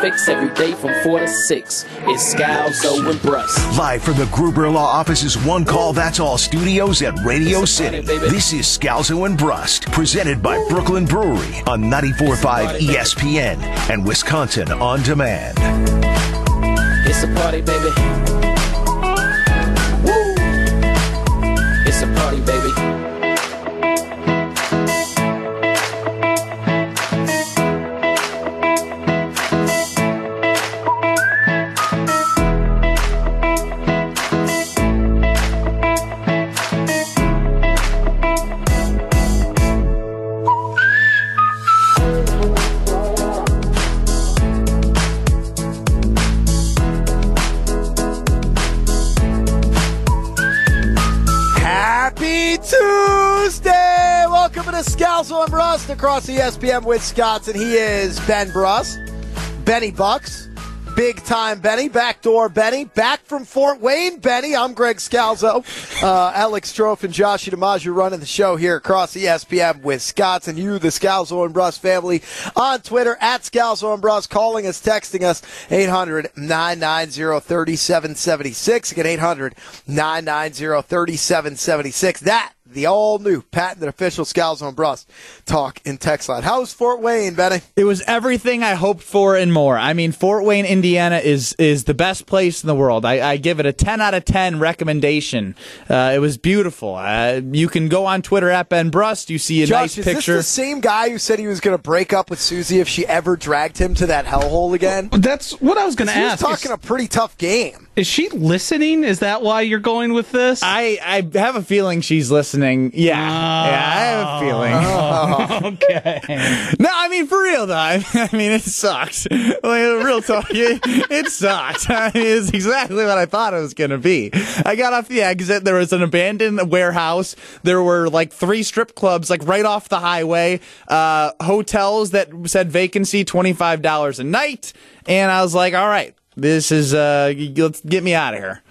fix every day from 4 to 6, it's Scalzo and Brust. Live from the Gruber Law Office's One Call That's All studios at Radio City. This is Scalzo and Brust, presented by Brooklyn Brewery on 94.5 ESPN and Wisconsin On Demand. It's a party, baby. Woo! It's a party, baby. Across ESPN with Wisconsin. He is Ben Brust, Benny Bucks, big time Benny, backdoor Benny, back from Fort Wayne Benny. I'm Greg Scalzo. Uh, Alex Strofe and Josh DiMaggio running the show here across ESPN with Wisconsin. You, the Scalzo and Brust family, on Twitter at Scalzo and Brust, calling us, texting us 800 990 3776. Again, 800 990 3776. That the all new patented official Scalzo on Brust talk in text line. How's Fort Wayne, Benny? It was everything I hoped for and more. I mean, Fort Wayne, Indiana is is the best place in the world. I, I give it a 10 out of 10 recommendation. Uh, it was beautiful. Uh, you can go on Twitter at Ben Brust. You see a Josh, nice is picture. this the same guy who said he was going to break up with Susie if she ever dragged him to that hellhole again? That's what I was going to He was talking Is, a pretty tough game. is she listening? Is that why you're going with this? I, I have a feeling she's listening. Yeah. yeah, I have a feeling. okay. No, I mean for real though. I I mean it sucks. Like real talk, it, it sucks. I mean, it's exactly what I thought it was gonna be. I got off the exit. There was an abandoned warehouse. There were like three strip clubs, like right off the highway. Uh, hotels that said vacancy twenty five dollars a night. And I was like, all right, this is uh, let's get me out of here.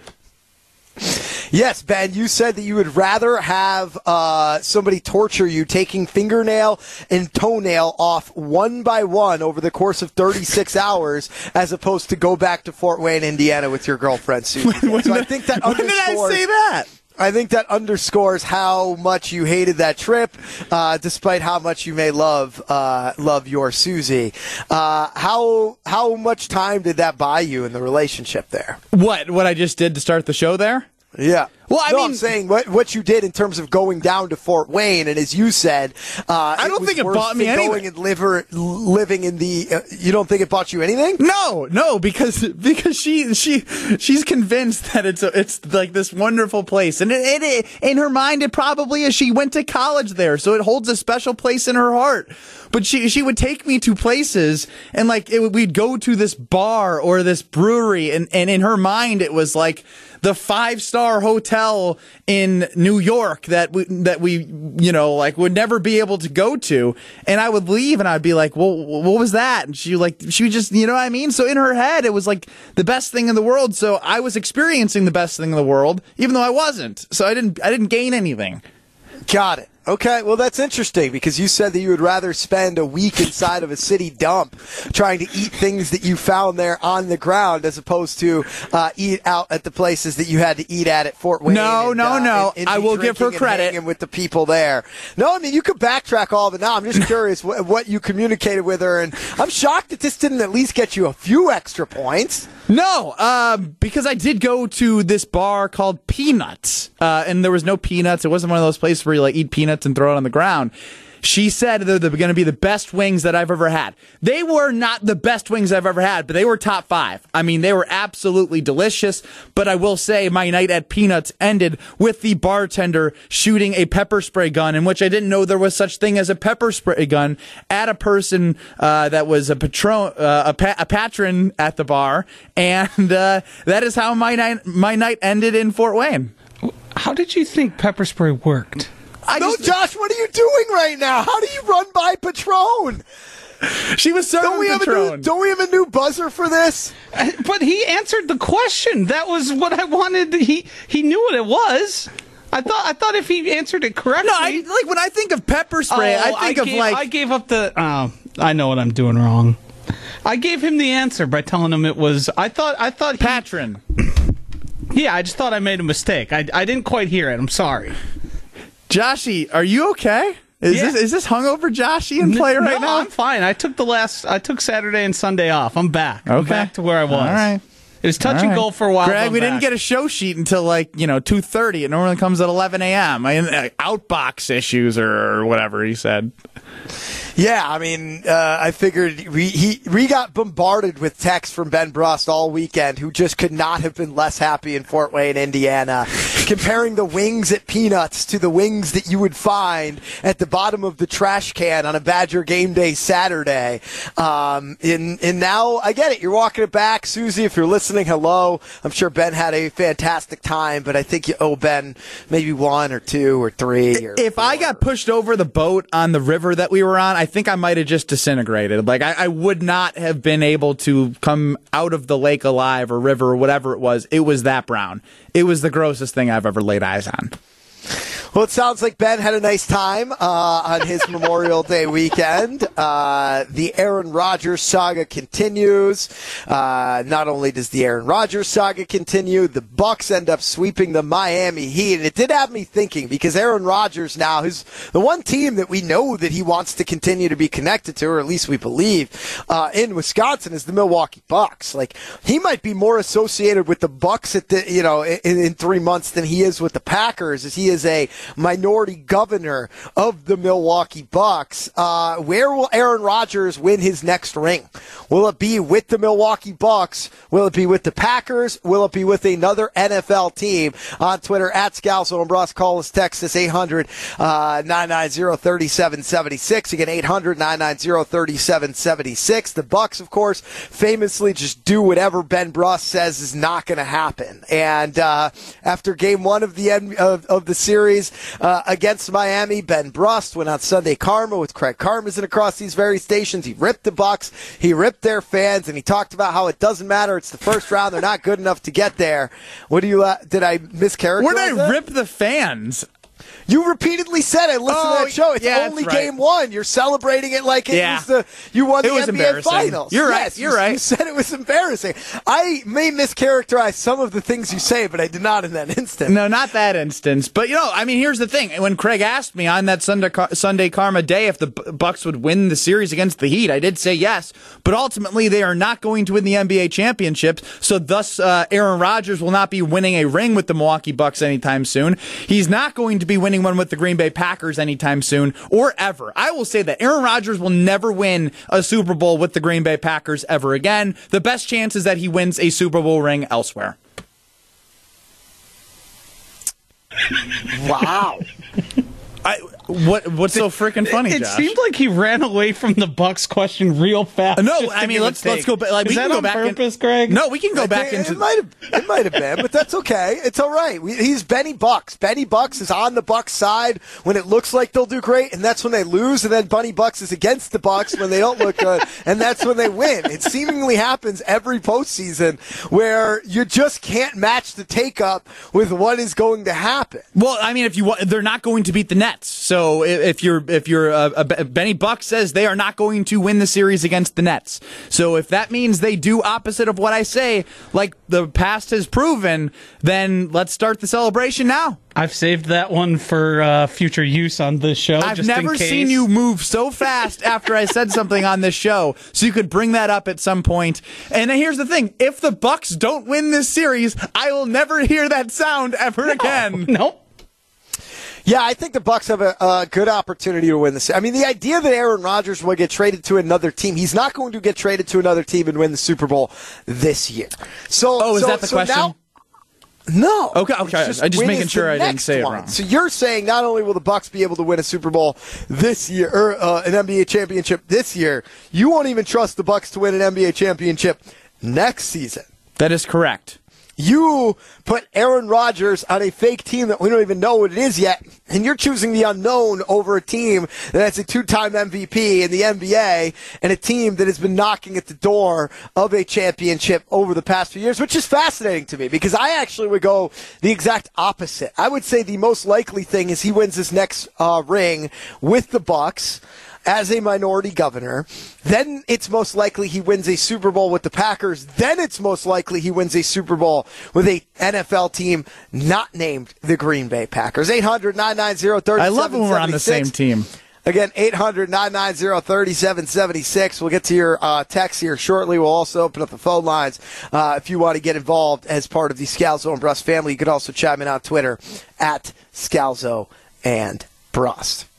Yes, Ben, you said that you would rather have uh, somebody torture you taking fingernail and toenail off one by one over the course of 36 hours as opposed to go back to Fort Wayne, Indiana with your girlfriend, Susie. so I think that When did I say that? I think that underscores how much you hated that trip, uh, despite how much you may love uh, love your Susie. Uh, how how much time did that buy you in the relationship there? What? What I just did to start the show there? Yeah. Well, I no, mean- I'm saying what what you did in terms of going down to Fort Wayne, and as you said, uh, I don't think it bought me than going and liver, living in the. Uh, you don't think it bought you anything? No, no, because because she she she's convinced that it's a, it's like this wonderful place, and it, it, it in her mind it probably is. She went to college there, so it holds a special place in her heart. But she she would take me to places, and like it, we'd go to this bar or this brewery, and and in her mind it was like the five star hotel in New York that we that we you know like would never be able to go to. And I would leave and I'd be like well what was that? And she like she just you know what I mean? So in her head it was like the best thing in the world. So I was experiencing the best thing in the world even though I wasn't. So I didn't I didn't gain anything. Got it. Okay, well that's interesting because you said that you would rather spend a week inside of a city dump trying to eat things that you found there on the ground as opposed to uh, eat out at the places that you had to eat at at Fort Wayne. No, and, no, uh, no. and- and I will give her drinking and credit. with the people there. No, I mean you could backtrack all of it now. I'm just curious what, what you communicated with her, and I'm shocked that this didn't at least get you a few extra points. No, um, because I did go to this bar called Peanuts, uh, and there was no peanuts. It wasn't one of those places where you like eat peanuts and throw it on the ground. She said they're, going to be the best wings that I've ever had. They were not the best wings I've ever had, but they were top five. I mean, they were absolutely delicious. But I will say, my night at Peanuts ended with the bartender shooting a pepper spray gun, in which I didn't know there was such thing as a pepper spray gun at a person uh, that was a patron, uh, a, pa- a patron at the bar, and uh, that is how my night my night ended in Fort Wayne. How did you think pepper spray worked? I no, just- Josh, what are you doing right now? How do you run by Patron? She was serving Don't we have a new, Patron. don't we have a new buzzer for this? Uh, but he answered the question. That was what I wanted. He he knew what it was. I thought I thought if he answered it correctly. No, I, like when I think of pepper spray, Oh, I think of gave, like I gave up the. Oh, I know what I'm doing wrong. I gave him the answer by telling him it was. I thought. I thought. He, patron. yeah, I just thought I made a mistake. I, I didn't quite hear it. I'm sorry. Joshy, are you okay? Is Yeah. this is this hungover Joshy in play no, right now? I'm fine. I took the last. I took Saturday and Sunday off. I'm back. I'm back to where I was. All right. It was touch All and right. go for a while. Greg, I'm we didn't get a show sheet until like you know two thirty. It normally comes at eleven a.m. I mean, uh, outbox issues or whatever he said. Yeah, I mean, uh, I figured we he we got bombarded with texts from Ben Brust all weekend, who just could not have been less happy in Fort Wayne, Indiana, comparing the wings at Peanuts to the wings that you would find at the bottom of the trash can on a Badger game day Saturday. Um, and and now I get it. You're walking it back, Susie. If you're listening, hello. I'm sure Ben had a fantastic time, but I think you owe Ben maybe one or two or three. Or If I got pushed over the boat on the river that we were on, I think I might have just disintegrated. Like I, I would not have been able to come out of the lake alive or river or whatever it was. It was that brown. It was the grossest thing I've ever laid eyes on. Well, it sounds like Ben had a nice time uh, on his Memorial Day weekend. Uh, the Aaron Rodgers saga continues. Uh, not only does the Aaron Rodgers saga continue, the Bucks end up sweeping the Miami Heat, and it did have me thinking because Aaron Rodgers now is the one team that we know that he wants to continue to be connected to, or at least we believe, uh, in Wisconsin is the Milwaukee Bucks. Like he might be more associated with the Bucks at the you know in, in three months than he is with the Packers, as he is a minority governor of the Milwaukee Bucks. Uh, where will Aaron Rodgers win his next ring? Will it be with the Milwaukee Bucks? Will it be with the Packers? Will it be with another NFL team? On Twitter, at Scalzo and Brust, call us, text us 800 uh, 990 3776. Again, 800 990 3776. The Bucks, of course, famously just do whatever Ben Brust says is not going to happen. And uh, after game one of the end of, of the series uh, against Miami, Ben Brust went on Sunday Karma with Craig Karmazin across these very stations. He ripped the Bucks, he ripped their fans, and he talked about how it doesn't matter. It's the first round; they're not good enough to get there. What do you? Uh, did I mischaracterize? When I that? rip the fans, You repeatedly said I listened Oh, to that show. It's yeah, only right. game one. You're celebrating it like it Yeah. was the you won It the NBA finals. You're right, Yes, you're you- right. You said it was embarrassing. I may mischaracterize some of the things you say, but I did not in that instance. No, not that instance. But you know, I mean, here's the thing: when Craig asked me on that Sunday Sunday Karma day if the Bucks would win the series against the Heat, I did say yes. But ultimately, they are not going to win the NBA championship. So, thus, uh, Aaron Rodgers will not be winning a ring with the Milwaukee Bucks anytime soon. He's not going to be winning one with the Green Bay Packers anytime soon, or ever. I will say that Aaron Rodgers will never win a Super Bowl with the Green Bay Packers ever again. The best chance is that he wins a Super Bowl ring elsewhere. Wow. I, what what's so freaking funny, It Josh? seemed like he ran away from the Bucks question real fast. no, I mean let's let's go back. Like, Is we that can go on back. in- purpose, Greg? No, we can go I back think into. it might have it might have been, but that's okay. It's all right. We, he's Benny Bucks. Benny Bucks is on the Bucks side when it looks like they'll do great, and that's when they lose. And then Bunny Bucks is against the Bucks when they don't look good, and that's when they win. It seemingly happens every postseason where you just can't match the take up with what is going to happen. Well, I mean, if you want, they're not going to beat the Nets. So i- if you're if you're uh, uh, Benny Buck says they are not going to win the series against the Nets. So if that means they do opposite of what I say, like the past has proven, then let's start the celebration now. I've saved that one for uh, future use on this show. I've just in never seen you move so fast after I said something on this show, so you could bring that up at some point. And here's the thing: if the Bucks don't win this series, I will never hear that sound ever again. Nope. Yeah, I think the Bucks have a, a good opportunity to win this. I mean, the idea that Aaron Rodgers will get traded to another team, he's not going to get traded to another team and win the Super Bowl this year. So, Oh, is so- that the so question? now- no. Okay, okay. It's I just making sure I didn't say it wrong. So you're saying not only will the Bucks be able to win a Super Bowl this year or uh, an NBA championship this year, you won't even trust the Bucks to win an NBA championship next season. That is correct. You put Aaron Rodgers on a fake team that we don't even know what it is yet, and you're choosing the unknown over a team that's a two-time MVP in the NBA and a team that has been knocking at the door of a championship over the past few years, which is fascinating to me because I actually would go the exact opposite. I would say the most likely thing is he wins his next uh, ring with the Bucks as a minority governor. Then it's most likely he wins a Super Bowl with the Packers. Then it's most likely he wins a Super Bowl with a NFL team not named the Green Bay Packers. 800 990 I love when we're on the same team. Again, 800 990 3776. We'll get to your uh, text here shortly. We'll also open up the phone lines uh, if you want to get involved as part of the Scalzo and Brust family. You can also chime in on Twitter at Scalzo and Brust.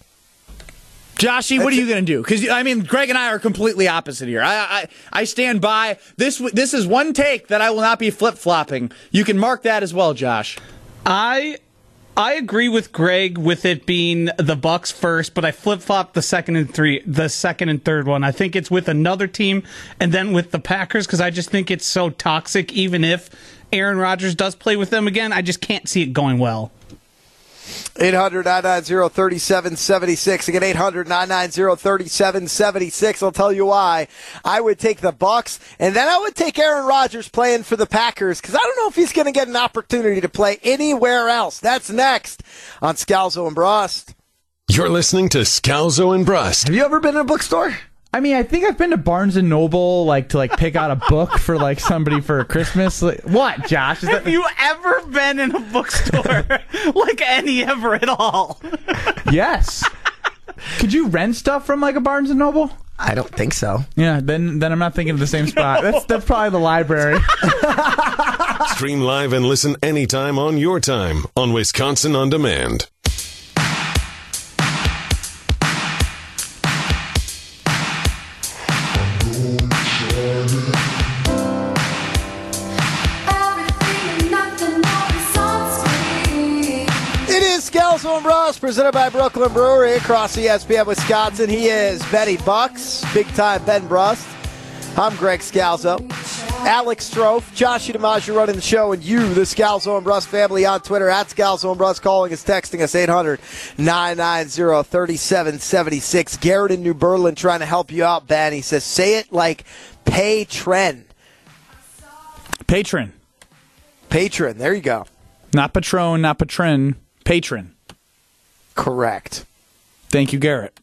Joshy, what are you going to do? Because I mean, Greg and I are completely opposite here. I, I I stand by this. This is one take that I will not be flip flopping. You can mark that as well, Josh. I I agree with Greg with it being the Bucks first, but I flip flop the second and three, the second and third one. I think it's with another team and then with the Packers because I just think it's so toxic. Even if Aaron Rodgers does play with them again, I just can't see it going well. 800 990 3776. Again, 800 990 3776. I'll tell you why. I would take the Bucks, and then I would take Aaron Rodgers playing for the Packers because I don't know if he's going to get an opportunity to play anywhere else. That's next on Scalzo and Brust. You're listening to Scalzo and Brust. Have you ever been in a bookstore? I mean, I think I've been to Barnes and Noble, like to like pick out a book for like somebody for Christmas. Like, what, Josh? Is Have that, you ever been in a bookstore like any ever at all? yes. Could you rent stuff from like a Barnes and Noble? I don't think so. Yeah, then then I'm not thinking of the same spot. That's that's probably the library. Stream live and listen anytime on your time on Wisconsin On Demand. Presented by Brooklyn Brewery across ESPN Wisconsin. He is Betty Bucks, big time Ben Brust. I'm Greg Scalzo. Alex Strofe, Josh DiMaggio running the show, and you, the Scalzo and Brust family on Twitter at Scalzo and Brust, calling us, texting us 800 990 3776. Garrett in New Berlin trying to help you out, Ben. He says, say it like patron. Patron, Patron. There you go. not Patron, not Patron. Patron. Correct. Thank you, Garrett.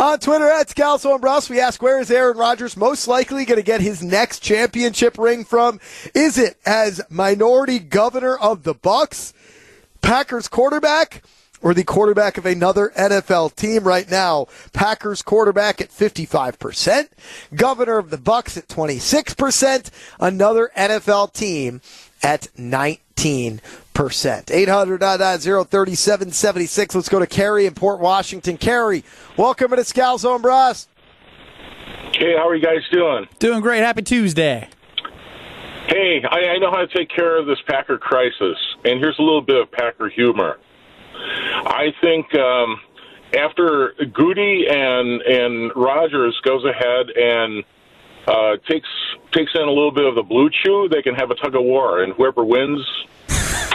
On Twitter at Scalzo and Brust, we ask where is Aaron Rodgers most likely going to get his next championship ring from? Is it as minority governor of the Bucks, Packers quarterback, or the quarterback of another NFL team right now? Packers quarterback at 55%, governor of the Bucks at 26%, another NFL team at 19%. 800 3776 Let's go to Carrie in Port Washington. Carrie, welcome to Scalzo and Brust. Hey, how are you guys doing? Doing great. Happy Tuesday. Hey, I, I know how to take care of this Packer crisis, and here's a little bit of Packer humor. I think um, after Goody and and Rodgers goes ahead and uh, takes takes in a little bit of the blue chew, they can have a tug of war, and whoever wins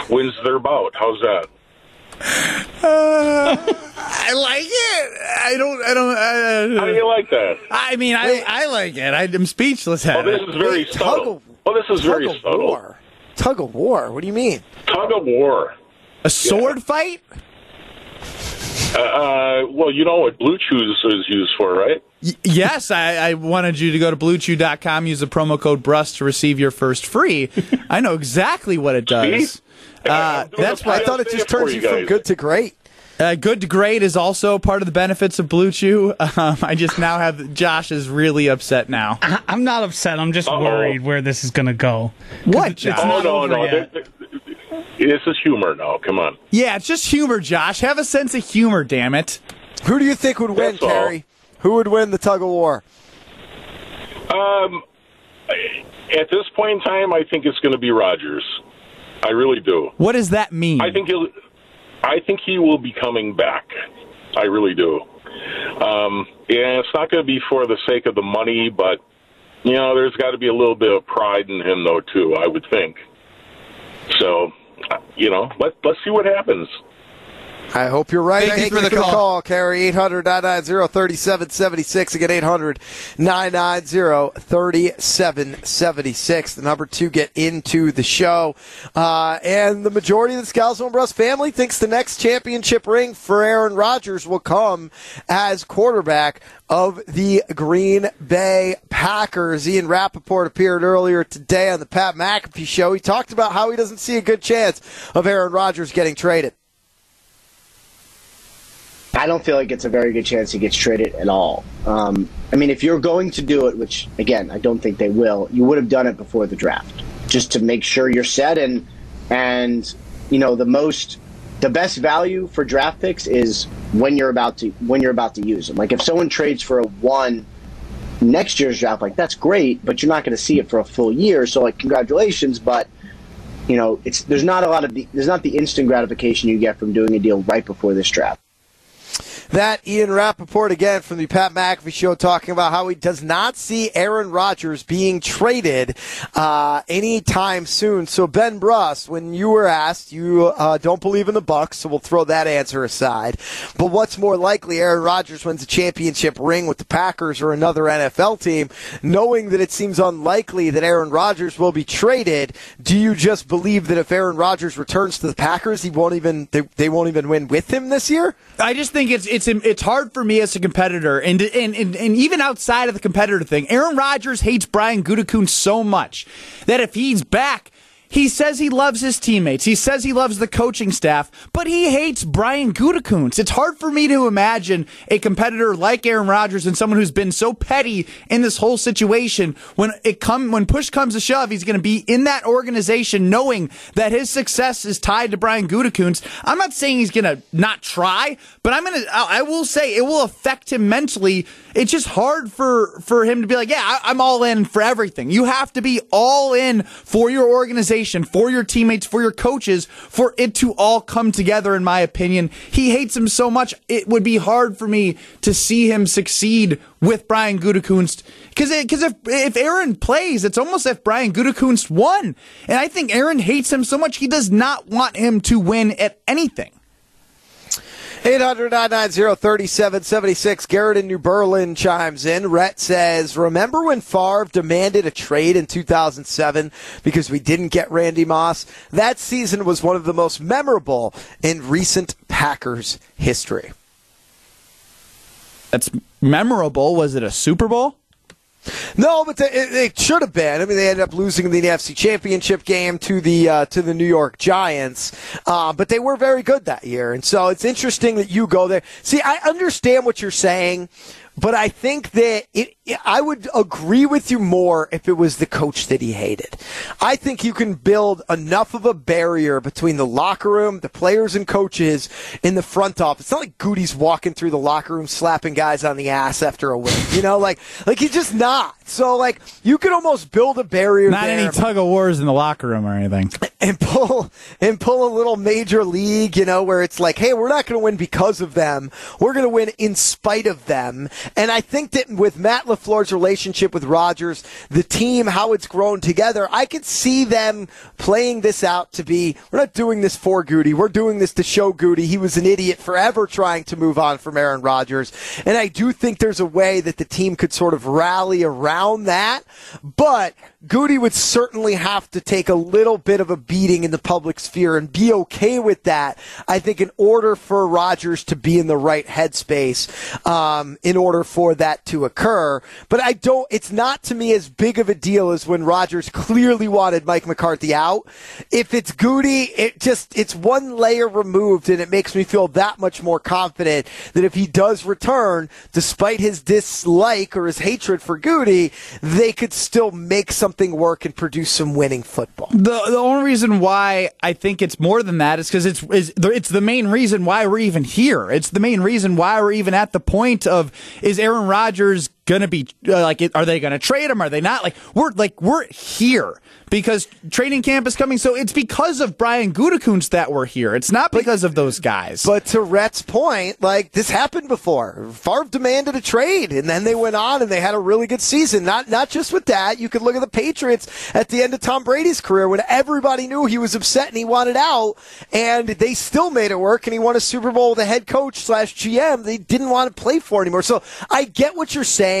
wins their bout. How's that? I like it. I don't. I don't. How do you like that? I mean, I, I like it. I'm speechless at Oh, this it. is very Wait, tug subtle. of- Oh, this is very of subtle. war. Tug of war. What do you mean? Tug of war. A sword fight? Uh, uh, well, you know what Blue Chews is used for, right? Y- yes, I, I wanted you to go to bluechew.com, use the promo code BRUST to receive your first free. I know exactly what it does. See? Uh, that's the why I thought it just turns you you from good to great. uh, good to great is also part of the benefits of Blue Chew. Um, I just now have Josh is really upset now. I- I'm not upset. I'm just Uh-oh. worried where this is going to go. What, it's- it's Josh? Oh not no, over no, yet. th- th- this is humor now. Come on. Yeah, it's just humor, Josh. Have a sense of humor, damn it. Who do you think would win, That's all. Who would win the tug of war? Um, at this point in time, I think it's going to be Rodgers. I really do. What does that mean? I think he'll. I think he will be coming back. I really do. Um, and it's not going to be for the sake of the money, but you know, there's got to be a little bit of pride in him, though, too. I would think. So, you know, let let's see what happens. I hope you're right. Thank you Thank for the call. call. Carrie 800 990 3776. Again, 800 990 3776. The number to get into the show. Uh, and the majority of the Scalzo and Brust family thinks the next championship ring for Aaron Rodgers will come as quarterback of the Green Bay Packers. Ian Rapoport appeared earlier today on the Pat McAfee show. He talked about how he doesn't see a good chance of Aaron Rodgers getting traded. I don't feel like it's a very good chance he gets traded at all. Um, I mean, if you're going to do it, which again I don't think they will, you would have done it before the draft, just to make sure you're set and and you know the most the best value for draft picks is when you're about to when you're about to use them. Like if someone trades for a one next year's draft, like that's great, but you're not going to see it for a full year. So like congratulations, but you know it's there's not a lot of the, there's not the instant gratification you get from doing a deal right before this draft. That Ian Rapoport again from the Pat McAfee show talking about how he does not see Aaron Rodgers being traded uh, anytime soon. So Ben Brust, when you were asked, you uh, don't believe in the Bucks, so we'll throw that answer aside. But what's more likely, Aaron Rodgers wins a championship ring with the Packers or another NFL team, knowing that it seems unlikely that Aaron Rodgers will be traded. Do you just believe that if Aaron Rodgers returns to the Packers, he won't even they, they won't even win with him this year? I just think it's it's it's it's hard for me as a competitor, and and and, and even outside of the competitor thing, Aaron Rodgers hates Brian Gutekunst so much that if he's back. He says he loves his teammates. He says he loves the coaching staff, but he hates Brian Gutekunst. It's hard for me to imagine a competitor like Aaron Rodgers and someone who's been so petty in this whole situation. When it come when push comes to shove, he's going to be in that organization, knowing that his success is tied to Brian Gutekunst. I'm not saying he's going to not try, but I'm going to. I will say it will affect him mentally. It's just hard for for him to be like, yeah, I, I'm all in for everything. You have to be all in for your organization, for your teammates, for your coaches, for it to all come together. In my opinion, he hates him so much. It would be hard for me to see him succeed with Brian Gutekunst because because if if Aaron plays, it's almost if Brian Gutekunst won, and I think Aaron hates him so much he does not want him to win at anything. 800 3776 Garrett in New Berlin chimes in. Rhett says, Remember when Favre demanded a trade in 2007 because we didn't get Randy Moss? That season was one of the most memorable in recent Packers history. That's memorable. Was it a Super Bowl? No, but they, it should have been. I mean, they ended up losing the NFC Championship game to the uh, to the New York Giants, uh, but they were very good that year, and so it's interesting that you go there. See, I understand what you're saying, but I think that it, I would agree with you more if it was the coach that he hated. I think you can build enough of a barrier between the locker room, the players and coaches in the front office. It's not like Goody's walking through the locker room slapping guys on the ass after a win. You know, like like he's just not. So like you could almost build a barrier. Not there any tug of wars in the locker room or anything. and pull and pull a little major league, you know, where it's like, hey, we're not going to win because of them. We're going to win in spite of them. And I think that with Matt LaFleur's relationship with Rodgers, the team, how it's grown together, I could see them playing this out to be, we're not doing this for Goody. We're doing this to show Goody he was an idiot forever trying to move on from Aaron Rodgers. And I do think there's a way that the team could sort of rally around that. But Goody would certainly have to take a little bit of a beating in the public sphere and be okay with that. I think in order for Rodgers to be in the right headspace, um, in order for that to occur. But I don't. It's not to me as big of a deal as when Rodgers clearly wanted Mike McCarthy out. If it's Goody, it just it's one layer removed, and it makes me feel that much more confident that if he does return, despite his dislike or his hatred for Goody, they could still make something work and produce some winning football. The the only reason why I think it's more than that is because it's is it's the main reason why we're even here. It's the main reason why we're even at the point of is Aaron Rodgers going to be uh, like are they going to trade him are they not like we're like we're here because training camp is coming so it's because of Brian Gutekunst that we're here it's not because of those guys But to Rhett's point, like this happened before. Favre demanded a trade, and then they went on and they had a really good season. Not not just with that. You could look at the Patriots at the end of Tom Brady's career when everybody knew he was upset and he wanted out, and they still made it work, and he won a Super Bowl with a head coach slash GM they didn't want to play for anymore. So I get what you're saying.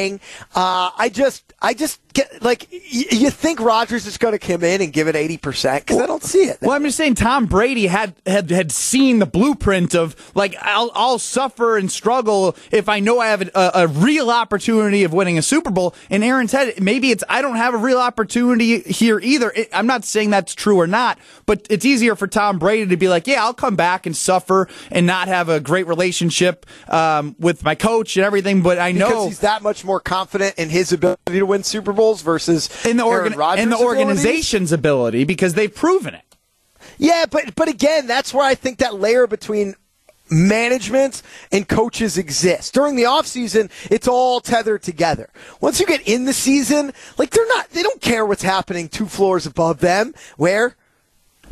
Uh, I just I just get like y- you think Rodgers is going to come in and give it eighty percent because I don't see it. Well, I'm just saying Tom Brady had had had seen the blueprint of like I'll I'll suffer and struggle if I know I have a, a real opportunity of winning a Super Bowl. And Aaron said maybe it's I don't have a real opportunity here either. It, I'm not saying that's true or not, but it's easier for Tom Brady to be like, yeah, I'll come back and suffer and not have a great relationship um, with my coach and everything. But I because know he's that much more confident in his ability to win Super Versus in the organ- the organization's ability because they've proven it. Yeah, but but again, that's where I think that layer between management and coaches exists. During the offseason, it's all tethered together. Once you get in the season, like they're not they don't care what's happening two floors above them. Where?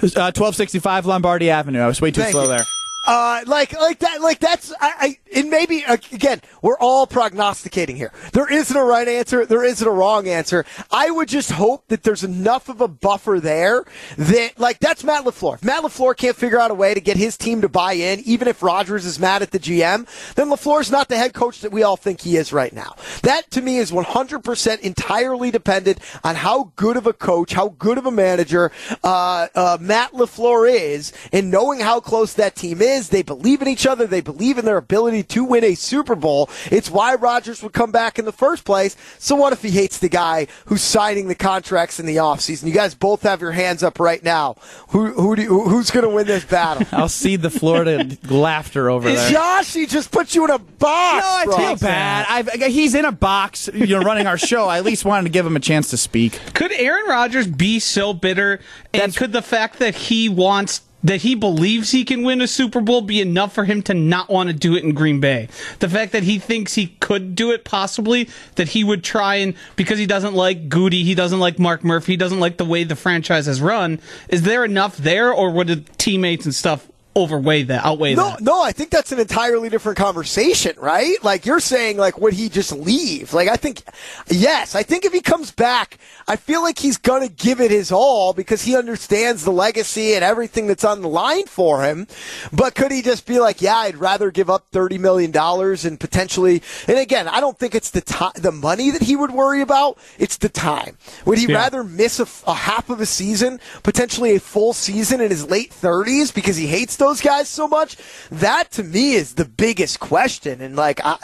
Uh, 1265 Lombardi Avenue. I was way too Thank slow you. there. Uh, like, like that, like that's, I, I, and maybe, uh, again, we're all prognosticating here. There isn't a right answer. There isn't a wrong answer. I would just hope that there's enough of a buffer there that, like, that's Matt LaFleur. If Matt LaFleur can't figure out a way to get his team to buy in, even if Rodgers is mad at the GM, then LaFleur's not the head coach that we all think he is right now. That to me is 100% entirely dependent on how good of a coach, how good of a manager, uh, uh, Matt LaFleur is, and knowing how close that team is. They believe in each other. They believe in their ability to win a Super Bowl. It's why Rodgers would come back in the first place. So what if he hates the guy who's signing the contracts in the offseason? You guys both have your hands up right now. Who, who do you, who's going to win this battle? I'll see the Florida laughter over there. Josh, he just put you in a box. No, I bro. feel bad. I've, he's in a box, you know, running our show. I at least wanted to give him a chance to speak. Could Aaron Rodgers be so bitter? And could the fact that he wants that he believes he can win a Super Bowl be enough for him to not want to do it in Green Bay? The fact that he thinks he could do it possibly, that he would try and because he doesn't like Goody, he doesn't like Mark Murphy, he doesn't like the way the franchise has run. Is there enough there or would the teammates and stuff overweigh that, outweigh No, that? no, no, I think that's an entirely different conversation, right? Like you're saying, like would he just leave? Like I think, yes, I think if he comes back, I feel like he's gonna give it his all because he understands the legacy and everything that's on the line for him. But could he just be like, yeah, I'd rather give up thirty million dollars and potentially? And again, I don't think it's the time, the money that he would worry about. It's the time. Would he Yeah. rather miss a, a half of a season, potentially a full season in his late thirties because he hates those guys so much? That to me is the biggest question. And like, I,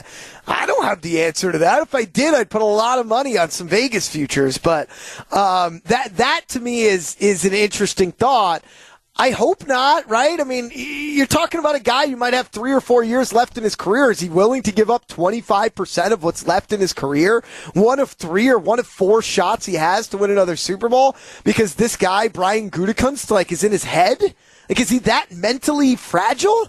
I don't have the answer to that. If I did, I'd put a lot of money on some Vegas futures. But um, that that to me is is an interesting thought. I hope not, right? I mean, you're talking about a guy who might have three or four years left in his career. Is he willing to give up 25% of what's left in his career? One of three or one of four shots he has to win another Super Bowl? Because this guy, Brian Gutekunst, like, is in his head? Like, is he that mentally fragile?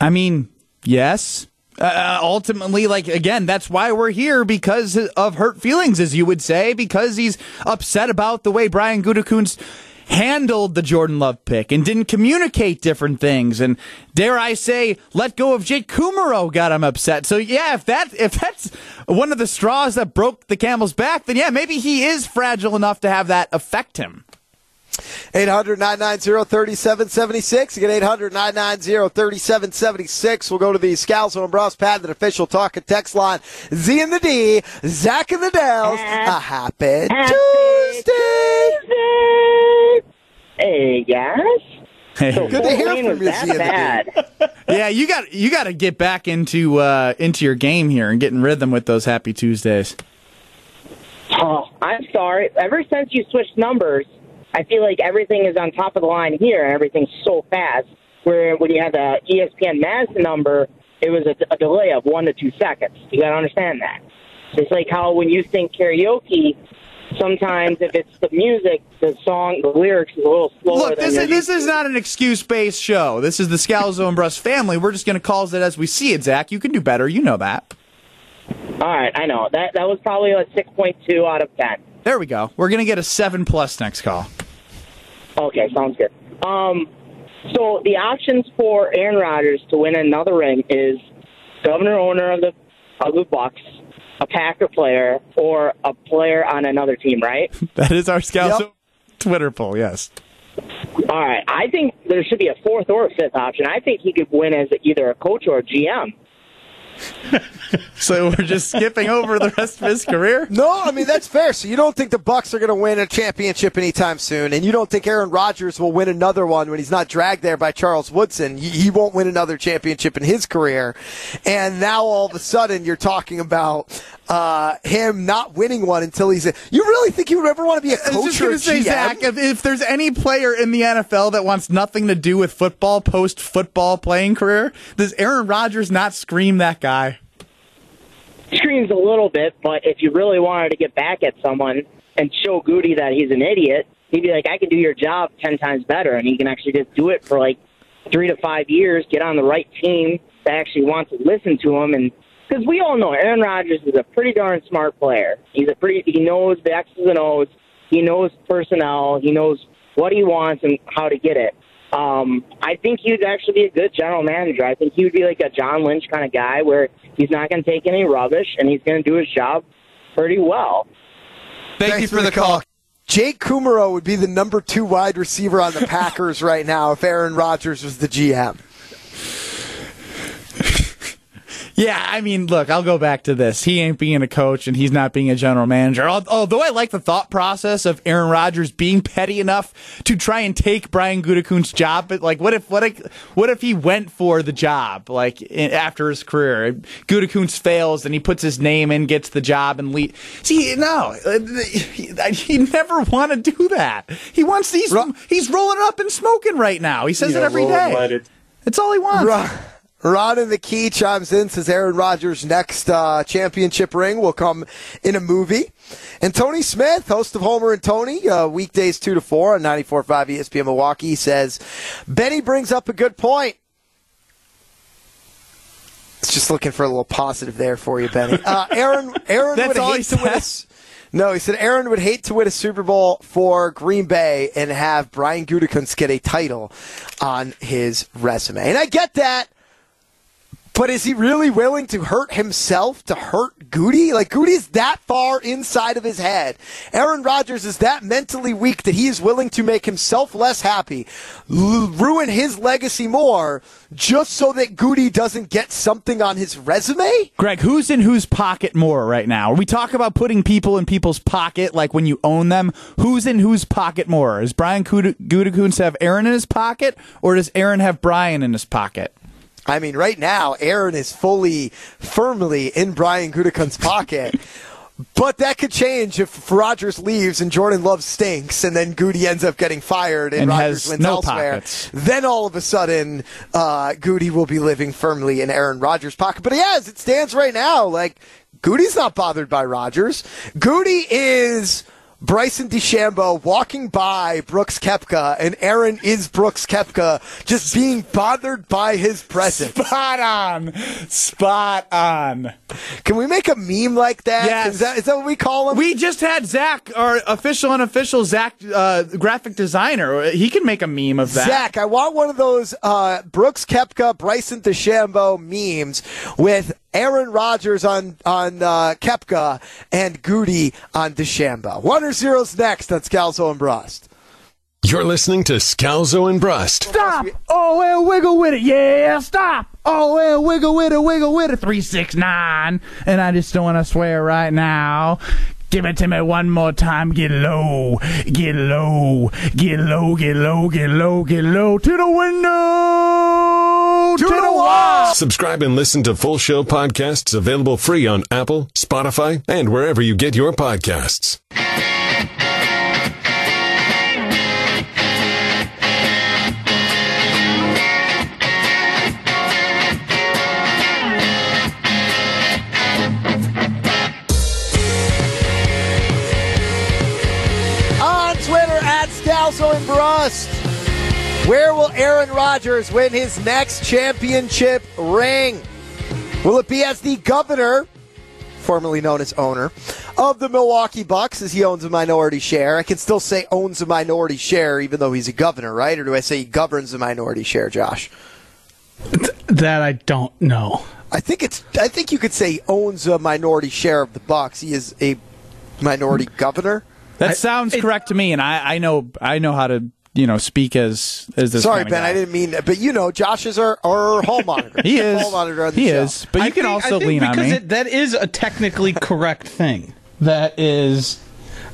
I mean, yes. Uh, ultimately, like again, that's why we're here because of hurt feelings, as you would say, because he's upset about the way Brian Gutekunst handled the Jordan Love pick and didn't communicate different things, and dare I say, let go of Jake Kumerow got him upset. So yeah, if that if that's one of the straws that broke the camel's back, then yeah, maybe he is fragile enough to have that affect him. 800 990 3776. Again, 800 990 3776. We'll go to the Scalzo and Bros Pad, the official talk and text line. Z and the D, Zach and the Dells. A happy, Tuesday. Hey, guys. Hey, Good to hear from you, Z and the bad. Yeah, you got you got to get back into uh, into your game here and get in rhythm with those Happy Tuesdays. Oh, I'm sorry. Ever since you switched numbers, I feel like everything is on top of the line here, and everything's so fast. Where when you had the ESPN Madison number, it was a, a delay of one to two seconds. You got to understand that. It's like how when you sing karaoke, sometimes if it's the music, the song, the lyrics is a little slower. Look, this is, this is not an excuse based show. This is the Scalzo and Brust family. We're just going to call it as we see it, Zach. You can do better. You know that. All right, I know that that was probably a six point two out of ten. There we go. We're gonna get a seven plus next call. Okay, sounds good. Um, so the options for Aaron Rodgers to win another ring is governor owner of the of the Bucks, a Packer player, or a player on another team, right? That is our scout Twitter poll. Yes. All right. I think there should be a fourth or a fifth option. I think he could win as either a coach or a GM. So we're just skipping over the rest of his career. No, I mean that's fair. So you don't think the Bucks are going to win a championship anytime soon, and you don't think Aaron Rodgers will win another one when he's not dragged there by Charles Woodson. He won't win another championship in his career, and now all of a sudden you're talking about uh, him not winning one until he's. A, you really think he would ever want to be a I was coach just or a going to say? Zach, if, if there's any player in the NFL that wants nothing to do with football post football playing career, does Aaron Rodgers not scream that guy? Screams a little bit, but if you really wanted to get back at someone and show Goody that he's an idiot, he'd be like, I can do your job 10 times better. And he can actually just do it for like three to five years, get on the right team that actually wants to listen to him. And because we all know Aaron Rodgers is a pretty darn smart player. He's a pretty, he knows the X's and O's, he knows personnel, he knows what he wants and how to get it. Um, I think he'd actually be a good general manager. I think he would be like a John Lynch kind of guy where he's not going to take any rubbish and he's going to do his job pretty well. Thank Thanks for the call. Jake Kumerow would be the number two wide receiver on the Packers right now if Aaron Rodgers was the GM. Yeah, I mean, look, I'll go back to this. He ain't being a coach and he's not being a general manager. Although I like the thought process of Aaron Rodgers being petty enough to try and take Brian Gutekunst's job, but like, what if what if what if he went for the job like in, after his career? Gutekunst fails and he puts his name in, gets the job, and lead. See, no, uh, he, never want to do that. He wants these. He's rolling up and smoking right now. He says Yeah, it every day. lighted. It's all he wants. Ron, Ron in the key chimes in, says Aaron Rodgers' next uh, championship ring will come in a movie. And Tony Smith, host of Homer and Tony, uh, weekdays 2 to 4 on 94.5 ESPN Milwaukee, says Benny brings up a good point. It's just looking for a little positive there for you, Benny. Uh, Aaron, Aaron would hate to win a no, he said Aaron would hate to win a Super Bowl for Green Bay and have Brian Gutekunst get a title on his resume. And I get that. But is he really willing to hurt himself to hurt Goody? Like Goody's that far inside of his head. Aaron Rodgers is that mentally weak that he is willing to make himself less happy, l- ruin his legacy more, just so that Goody doesn't get something on his resume? Greg, who's in whose pocket more right now? We talk about putting people in people's pocket, like when you own them. Who's in whose pocket more? Does Brian Gutekunst have Aaron in his pocket, or does Aaron have Brian in his pocket? I mean, right now, Aaron is fully, firmly in Brian Gutekunst's pocket. But that could change if Rodgers leaves and Jordan Love stinks, and then Goody ends up getting fired and, And Rodgers has wins no elsewhere. pockets. Then all of a sudden, uh, Goody will be living firmly in Aaron Rodgers' pocket. But yeah, as it stands right now, like Goody's not bothered by Rodgers. Goody is Bryson DeChambeau walking by Brooks Koepka, and Aaron is Brooks Koepka, just being bothered by his presence. Spot on. Spot on. Can we make a meme like that? Yes. Is that, is that what we call him? We just had Zach, our official unofficial Zach uh, graphic designer. He can make a meme of that. Zach, I want one of those uh, Brooks Koepka, Bryson DeChambeau memes with Aaron Rodgers on on uh, Koepka and Goody on DeChambeau. One or zeros next on Scalzo and Brust. You're listening to Scalzo and Brust. Stop! Oh, well, wiggle with it. Yeah, stop! Oh, well, wiggle with it, wiggle with it. 369. And I just don't want to swear right now. Give it to me one more time. Get low, get low, get low, get low, get low, get low. To the window, to, the wall. Subscribe and listen to full show podcasts available free on Apple, Spotify, and wherever you get your podcasts. Where will Aaron Rodgers win his next championship ring? Will it be as the governor formerly known as owner, of the Milwaukee Bucks, as he owns a minority share. I can still say owns a minority share, even though he's a governor, right? Or do I say he governs a minority share, Josh? That I don't know. I think it's. I think you could say he owns a minority share of the Bucks. He is a minority governor. That I- sounds it- correct to me, and I, I know I know how to you know speak as as this. Sorry, kind of Ben, guy. I didn't mean. That. But you know, Josh is our, our hall monitor. He is. hall monitor on the he show. is. But you I can think- also I think lean on because me. It, that is a technically correct thing. That is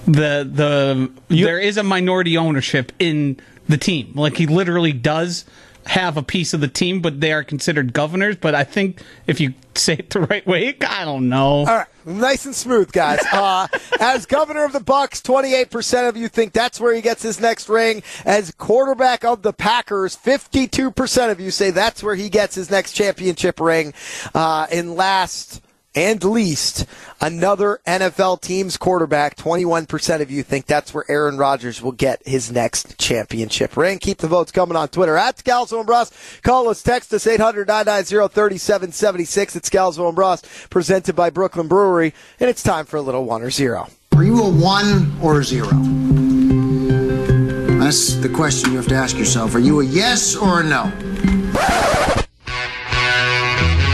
the the there is a minority ownership in the team. Like he literally does have a piece of the team, but they are considered governors. But I think if you say it the right way, I don't know. All right, nice and smooth, guys. Uh, as governor of the Bucks, 28% of you think that's where he gets his next ring. As quarterback of the Packers, 52% of you say that's where he gets his next championship ring. Uh, and last and least, another NFL team's quarterback, 21% of you think that's where Aaron Rodgers will get his next championship ring. Keep the votes coming on Twitter at Scalzo and Brust. Call us, text us 800 990 3776. It's Scalzo and Brust, presented by Brooklyn Brewery. And it's time for a little one or zero. Are you a one or a zero? That's the question you have to ask yourself. Are you a yes or a no?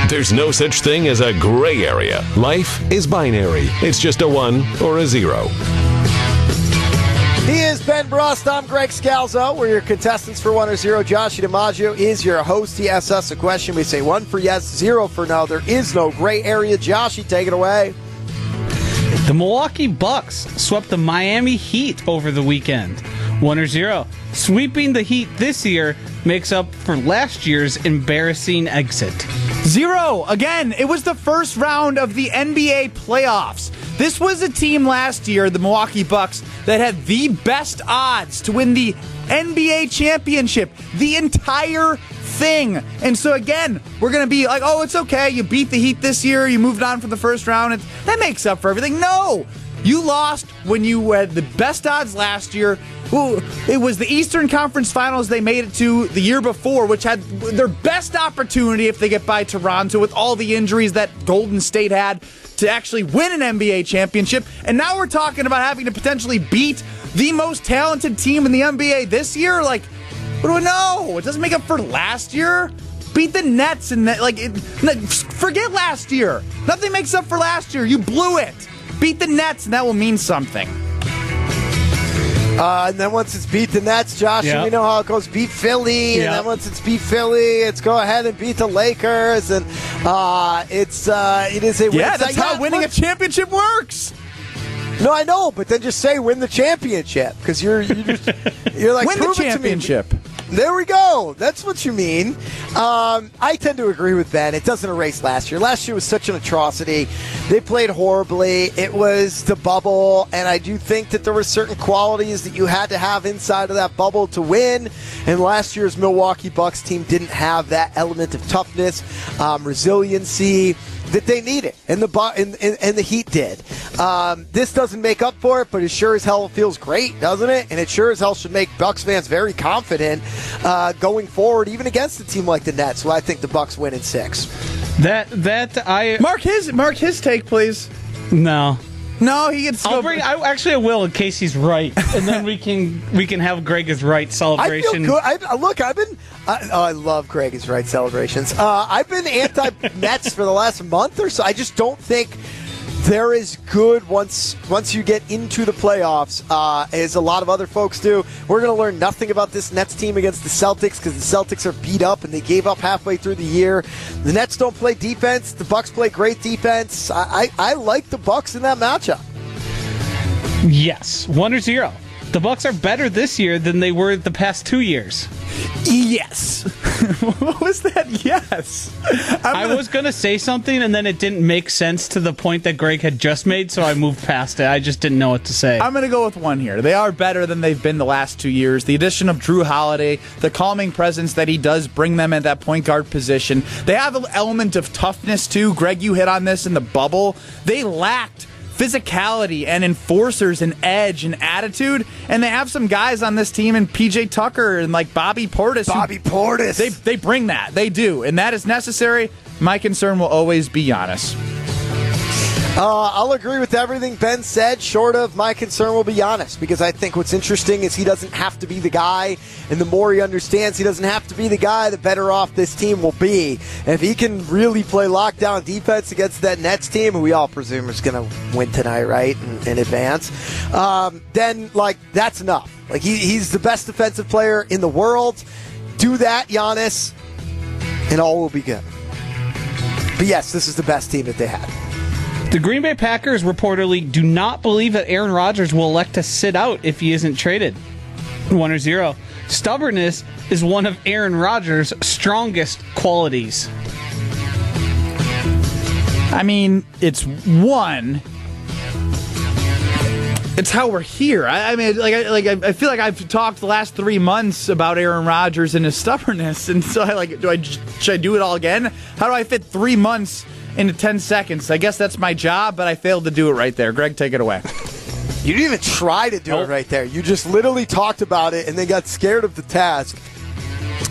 There's no such thing as a gray area. Life is binary. It's just a one or a zero. He is Ben Brust. I'm Greg Scalzo. We're your contestants for one or zero. Josh DiMaggio is your host. He asks us a question. We say one for yes, zero for no. There is no gray area. Joshy, take it away. The Milwaukee Bucks swept the Miami Heat over the weekend. One or zero. Sweeping the Heat this year makes up for last year's embarrassing exit. Zero. Again, it was the first round of the NBA playoffs. This was a team last year, the Milwaukee Bucks, that had the best odds to win the NBA championship. The entire thing. And so again, we're going to be like, "Oh, it's okay. You beat the Heat this year. You moved on from the first round. It's, that makes up for everything." No. You lost when you had the best odds last year. It was the Eastern Conference Finals they made it to the year before, which had their best opportunity if they get by Toronto with all the injuries that Golden State had to actually win an NBA championship. And now we're talking about having to potentially beat the most talented team in the NBA this year. Like, what do we know? It doesn't make up for last year. Beat the Nets and like, it, forget last year. Nothing makes up for last year. You blew it. Beat the Nets, and that will mean something. Uh, and then once it's beat the Nets, Josh, Yeah. we know how it goes. Beat Philly, and then once it's beat Philly, it's go ahead and beat the Lakers, and uh, it's uh, it is a Yeah, it's that's like, how yeah, winning a championship works. No, I know, but then just say win the championship because you're you just you're like Win the "Prove it to me." championship. There we go. That's what you mean. Um, I tend to agree with Ben. It doesn't erase last year. Last year was such an atrocity. They played horribly. It was the bubble, and I do think that there were certain qualities that you had to have inside of that bubble to win. And last year's Milwaukee Bucks team didn't have that element of toughness, um, resiliency that they needed, and the Bu- and, and, and the Heat did. Um, this doesn't make up for it, but it sure as hell feels great, doesn't it? And it sure as hell should make Bucks fans very confident uh, going forward, even against a team like the Nets. So I think the Bucks win in six. That that I Mark his mark his take, please. no. No, he gets. I'll bring. I actually I will in case he's right, and then we can we can have Greg is right I celebration. feel good. I, look, I've been. I, oh, I love Greg is right celebrations. Uh, I've been anti Nets for the last month or so. I just don't think they're as good once once you get into the playoffs uh, as a lot of other folks do. We're going to learn nothing about this Nets team against the Celtics because the Celtics are beat up and they gave up halfway through the year. The Nets don't play defense. The Bucks play great defense. I, I, I like the Bucks in that matchup. Yes, one or zero. The Bucks are better this year than they were the past two years. Yes. what was that? Yes. I'm I gonna- was gonna say something, and then it didn't make sense to the point that Greg had just made, so I moved past it. I just didn't know what to say. I'm going to go with one here. They are better than they've been the last two years. The addition of Jrue Holiday, the calming presence that he does bring them at that point guard position. They have an element of toughness too. Greg, you hit on this in the bubble. They lacked physicality and enforcers and edge and attitude, and they have some guys on this team and PJ Tucker and like Bobby Portis. who- Bobby Portis. They they bring that. They do, and that is necessary. My concern will always be Giannis. Uh, I'll agree with everything Ben said. Short of my concern will be Giannis because I think what's interesting is he doesn't have to be the guy, and the more he understands he doesn't have to be the guy, the better off this team will be. If he can really play lockdown defense against that Nets team, who we all presume is going to win tonight, right, in, in advance, um, then like that's enough. Like he, he's the best defensive player in the world. Do that, Giannis, and all will be good. But yes, this is the best team that they had. The Green Bay Packers reportedly do not believe that Aaron Rodgers will elect to sit out if he isn't traded. One or zero. Stubbornness is one of Aaron Rodgers' strongest qualities. I mean, it's one. It's how we're here. I, I mean, like, I, like I feel like I've talked the last three months about Aaron Rodgers and his stubbornness, and so I like, do I should I do it all again? How do I fit three months into ten seconds? I guess that's my job, but I failed to do it right there. Greg, take it away. You didn't even try to do nope. it right there. You just literally talked about it and then got scared of the task.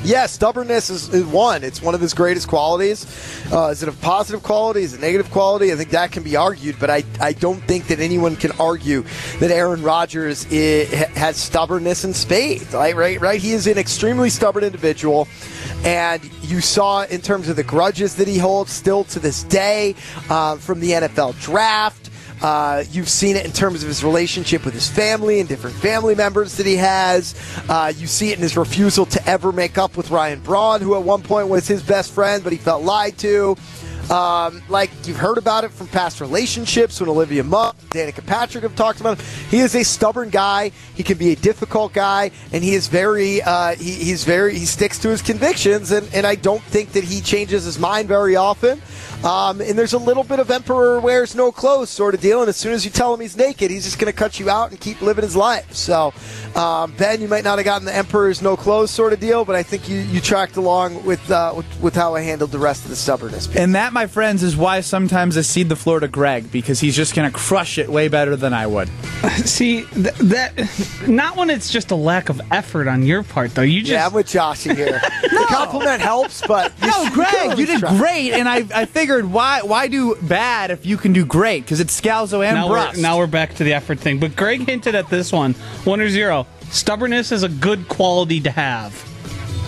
Yeah, stubbornness is, is, one. It's one of his greatest qualities. Uh, is it a positive quality? Is it a negative quality? I think that can be argued, but I, I don't think that anyone can argue that Aaron Rodgers is, has stubbornness in spades. Right, right, right. He is an extremely stubborn individual, and you saw in terms of the grudges that he holds still to this day uh, from the NFL draft. Uh, you've seen it in terms of his relationship with his family and different family members that he has. Uh, you see it in his refusal to ever make up with Ryan Braun, who at one point was his best friend, but he felt lied to. Um, like you've heard about it from past relationships when Olivia Munn, Danica Patrick have talked about him. He is a stubborn guy. He can be a difficult guy, and he is very uh, he, he's very he sticks to his convictions, and, and I don't think that he changes his mind very often. Um, and there's a little bit of emperor wears no clothes sort of deal. And as soon as you tell him he's naked, he's just going to cut you out and keep living his life. So, um, Ben, you might not have gotten the emperor's no clothes sort of deal, but I think you, you tracked along with, uh, with, with how I handled the rest of the stubbornness. And that, my friends, is why sometimes I cede the floor to Greg because he's just going to crush it way better than I would. See th- that not when it's just a lack of effort on your part, though. You just yeah, I'm with Josh here. no. The compliment helps, but no, Greg, you did try. great, and I I figured figured why why do bad if you can do great? Because it's Scalzo and now Brust. We're, now we're back to the effort thing. But Greg hinted at this one. One or zero. Stubbornness is a good quality to have.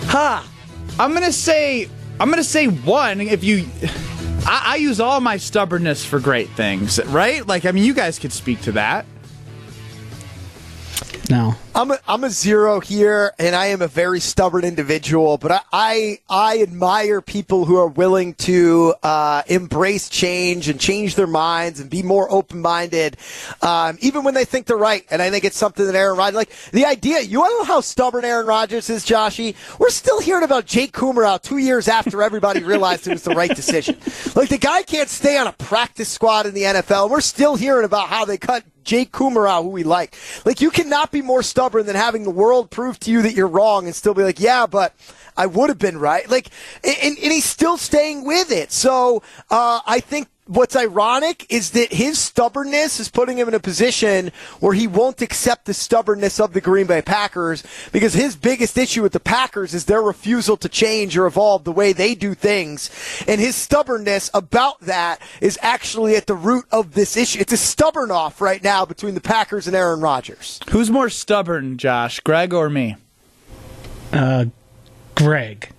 Ha! Huh. I'm gonna say I'm gonna say one. If you, I, I use all my stubbornness for great things, right? Like I mean, you guys could speak to that. No. I'm a, I'm a zero here, and I am a very stubborn individual. But I I, I admire people who are willing to uh, embrace change and change their minds and be more open minded, um, even when they think they're right. And I think it's something that Aaron Rodgers like the idea. You know how stubborn Aaron Rodgers is, Joshy? We're still hearing about Jake Kumerow out two years after everybody realized it was the right decision. Like the guy can't stay on a practice squad in the NFL. We're still hearing about how they cut Jake Kumerow, who we like. Like, you cannot be more stubborn than having the world prove to you that you're wrong and still be like, yeah, but I would have been right. Like, and, and he's still staying with it. So, uh, I think what's ironic is that his stubbornness is putting him in a position where he won't accept the stubbornness of the Green Bay Packers because his biggest issue with the Packers is their refusal to change or evolve the way they do things. And his stubbornness about that is actually at the root of this issue. It's a stubborn off right now between the Packers and Aaron Rodgers. Who's more stubborn, Josh, Greg or me? Uh, Greg.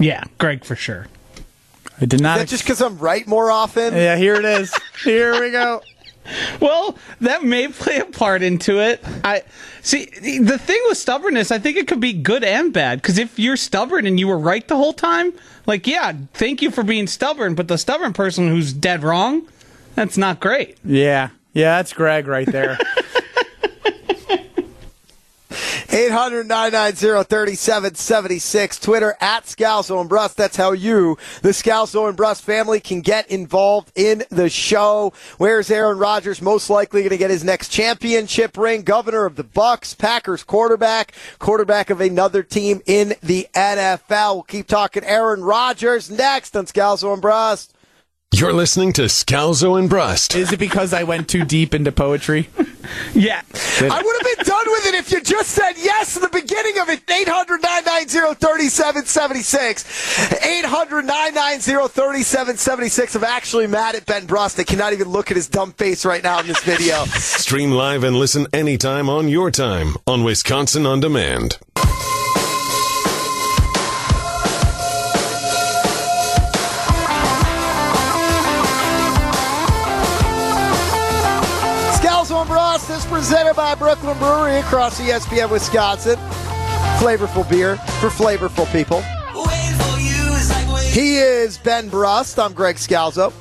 Yeah, Greg for sure. I did not. Ex- just because I'm right more often? Yeah, here it is. here we go. Well, that may play a part into it. I see the thing with stubbornness. I think it could be good and bad because if you're stubborn and you were right the whole time, like yeah, thank you for being stubborn. But the stubborn person who's dead wrong, that's not great. Yeah, yeah, that's Greg right there. 800 990 3776. Twitter at Scalzo and Brust. That's how you, the Scalzo and Brust family, can get involved in the show. Where's Aaron Rodgers most likely going to get his next championship ring? Governor of the Bucks, Packers quarterback, quarterback of another team in the NFL. We'll keep talking Aaron Rodgers next on Scalzo and Brust. You're listening to Scalzo and Brust. Is it because I went too deep into poetry? Yeah. I would have been done with it if you just said yes in the beginning of it. 800 990 3776. 800 990 3776. I'm actually mad at Ben Brust. I cannot even look at his dumb face right now in this video. Stream live and listen anytime on your time on Wisconsin On Demand. Brust is presented by Brooklyn Brewery across ESPN Wisconsin. Flavorful beer for flavorful people. He is Ben Brust. I'm Greg Scalzo.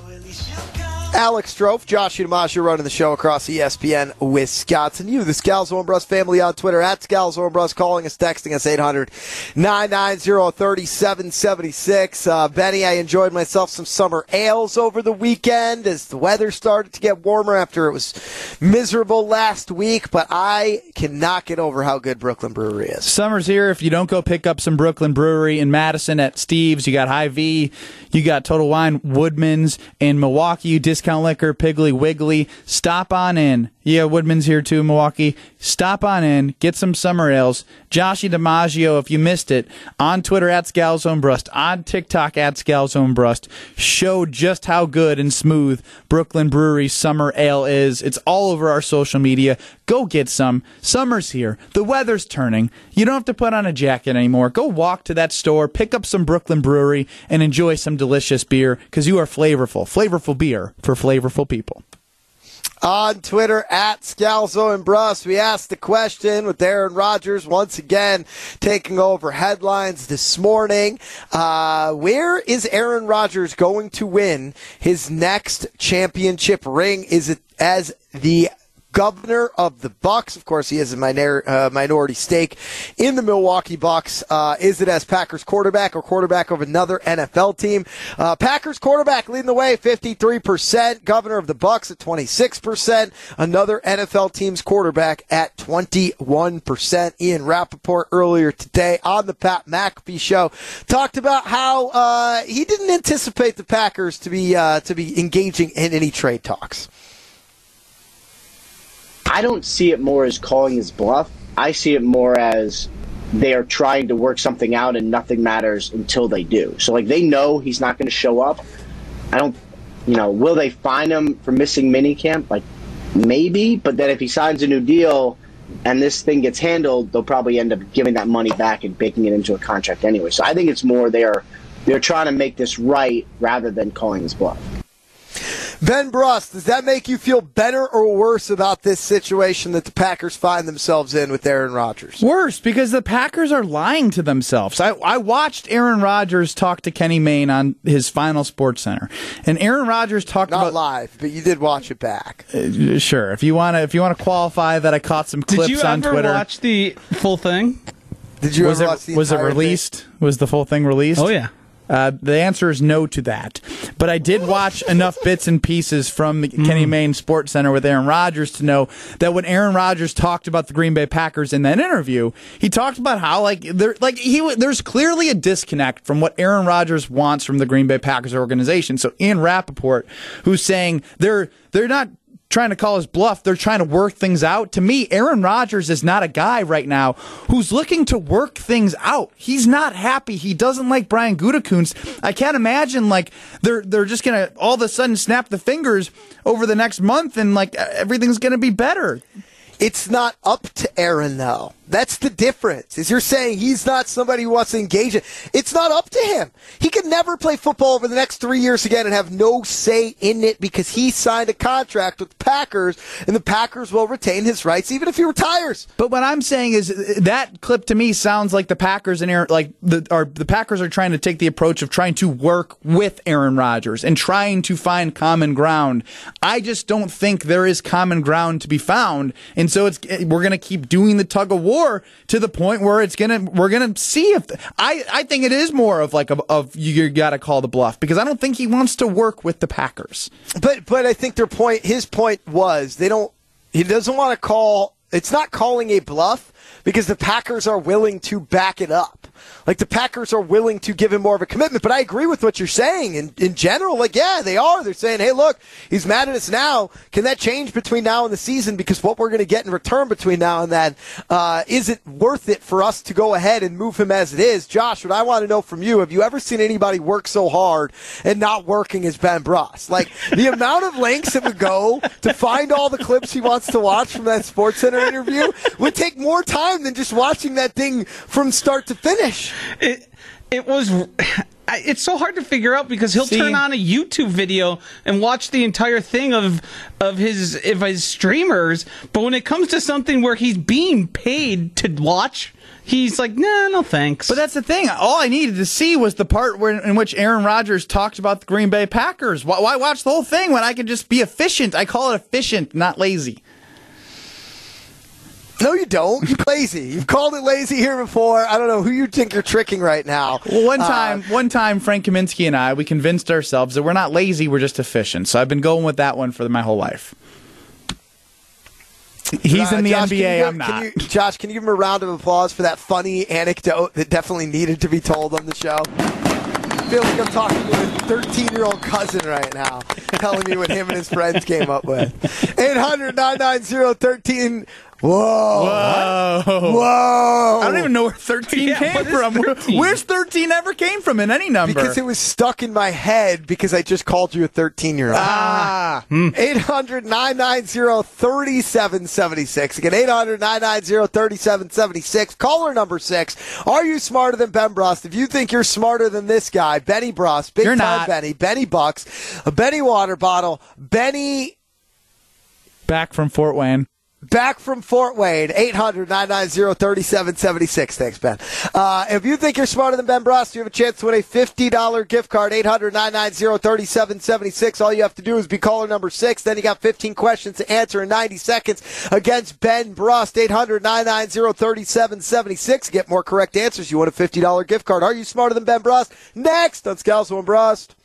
Alex Strofe, Josh Udamash running the show across ESPN Wisconsin. You, the Scalzo and family on Twitter, at Scalzo and calling us, texting us 800 990 3776. Uh, Benny, I enjoyed myself some summer ales over the weekend as the weather started to get warmer after it was miserable last week, but I cannot get over how good Brooklyn Brewery is. Summer's here. If you don't go pick up some Brooklyn Brewery in Madison at Steve's, you got Hy-Vee, you got Total Wine, Woodman's in Milwaukee, Discount Liquor, Piggly Wiggly. Stop on in. Yeah, Woodman's here too, Milwaukee. Stop on in, get some summer ales. Joshy DiMaggio, if you missed it, on Twitter at Scalzone Brust, on TikTok at Scalzone Brust, showed just how good and smooth Brooklyn Brewery Summer Ale is. It's all over our social media. Go get some. Summer's here. The weather's turning. You don't have to put on a jacket anymore. Go walk to that store, pick up some Brooklyn Brewery, and enjoy some delicious beer because you are flavorful. Flavorful beer for flavorful people. On Twitter at Scalzo and Brust. We asked the question with Aaron Rodgers once again taking over headlines this morning. Uh, where is Aaron Rodgers going to win his next championship ring? Is it as the governor of the Bucks. Of course, he has a minor, uh, minority stake in the Milwaukee Bucks. Uh, is it as Packers quarterback or quarterback of another NFL team? Uh, Packers quarterback leading the way, 53%. Governor of the Bucks at 26%. Another NFL team's quarterback at 21%. Ian Rapoport earlier today on the Pat McAfee show talked about how uh, he didn't anticipate the Packers to be uh, to be engaging in any trade talks. I don't see it more as calling his bluff. I see it more as they are trying to work something out and nothing matters until they do. So like they know he's not going to show up. I don't you know, will they fine him for missing minicamp? Like maybe, but then if he signs a new deal and this thing gets handled, they'll probably end up giving that money back and baking it into a contract anyway. So I think it's more they're they're trying to make this right rather than calling his bluff. Ben Brust, does that make you feel better or worse about this situation that the Packers find themselves in with Aaron Rodgers? Worse, because the Packers are lying to themselves. I, I watched Aaron Rodgers talk to Kenny Mayne on his final Sports Center, and Aaron Rodgers talked about. Not about live, but you did watch it back. Uh, sure, if you want to, if you want to qualify that, I caught some clips Did you on ever Twitter. watch the full thing? Did you was ever it watch the was it entire thing? released? Was the full thing released? Oh yeah. Uh, the answer is no to that. But I did watch enough bits and pieces from the Kenny Mayne Sports Center with Aaron Rodgers to know that when Aaron Rodgers talked about the Green Bay Packers in that interview, he talked about how like there like he there's clearly a disconnect from what Aaron Rodgers wants from the Green Bay Packers organization. So Ian Rapoport, who's saying they're they're not trying to call his bluff. They're trying to work things out. To me, Aaron Rodgers is not a guy right now who's looking to work things out. He's not happy. He doesn't like Brian Gutekunst. I can't imagine like they're they're just gonna all of a sudden snap the fingers over the next month and like everything's gonna be better. It's not up to Aaron though. That's the difference. Is you're saying he's not somebody who wants to engage it. It's not up to him. He could never play football over the next three years again and have no say in it because he signed a contract with the Packers and the Packers will retain his rights even if he retires. But what I'm saying is that clip to me sounds like the Packers and Aaron, like the are the Packers are trying to take the approach of trying to work with Aaron Rodgers and trying to find common ground. I just don't think there is common ground to be found, and so it's we're gonna keep doing the tug of war to the point where it's gonna we're gonna see if I I think it is more of like a, of you got to call the bluff because I don't think he wants to work with the Packers. But but I think their point his point was they don't he doesn't want to call it's not calling a bluff because the Packers are willing to back it up. Like the Packers are willing to give him more of a commitment. But I agree with what you're saying. In, in general, like, yeah, they are. They're saying, hey, look, he's mad at us now. Can that change between now and the season? Because what we're going to get in return between now and then, uh, is it worth it for us to go ahead and move him as it is? Josh, what I want to know from you, have you ever seen anybody work so hard and not working as Ben Brust? Like the amount of lengths it would go to find all the clips he wants to watch from that Sports Center interview would take more time than just watching that thing from start to finish. It it was. It's so hard to figure out because he'll See? turn on a YouTube video and watch the entire thing of of his of his streamers, but when it comes to something where he's being paid to watch, he's like, nah, no thanks. But that's the thing. All I needed to see was the part where, in which Aaron Rodgers talked about the Green Bay Packers. Why, why watch the whole thing when I can just be efficient? I call it efficient, not lazy. No, you don't. You're lazy. You've called it lazy here before. I don't know who you think you're tricking right now. Well, one Uh, time, one time, Frank Kaminsky and I, we convinced ourselves that we're not lazy, we're just efficient. So I've been going with that one for my whole life. He's Uh, in the Josh, NBA. give- I'm not. Can you, Josh, can you give him a round of applause for that funny anecdote that definitely needed to be told on the show? I feel like I'm talking to a 13 year old cousin right now, telling me what him and his friends came up with. 800 990 13. Whoa. Whoa. Whoa. I don't even know where 13 Yeah, came from. 13? Where's 13 ever came from in any number? Because it was stuck in my head because I just called you a 13 year old. ah. 800 990 3776. Again, 800 990 3776. Caller number six. Are you smarter than Ben Brust? If you think you're smarter than this guy, Benny Brust, big You're time not. Benny, Benny Bucks, a Benny water bottle, Benny Back from Fort Wayne. Back from Fort Wayne, 800 990 3776. Thanks, Ben. Uh, if you think you're smarter than Ben Brust, you have a chance to win a $50 gift card, 800 990 3776. All you have to do is be caller number six. Then you got 15 questions to answer in 90 seconds against Ben Brust, 800 990 3776. Get more correct answers. You win a $50 gift card. Are you smarter than Ben Brust? Next on Scalzo and Brust.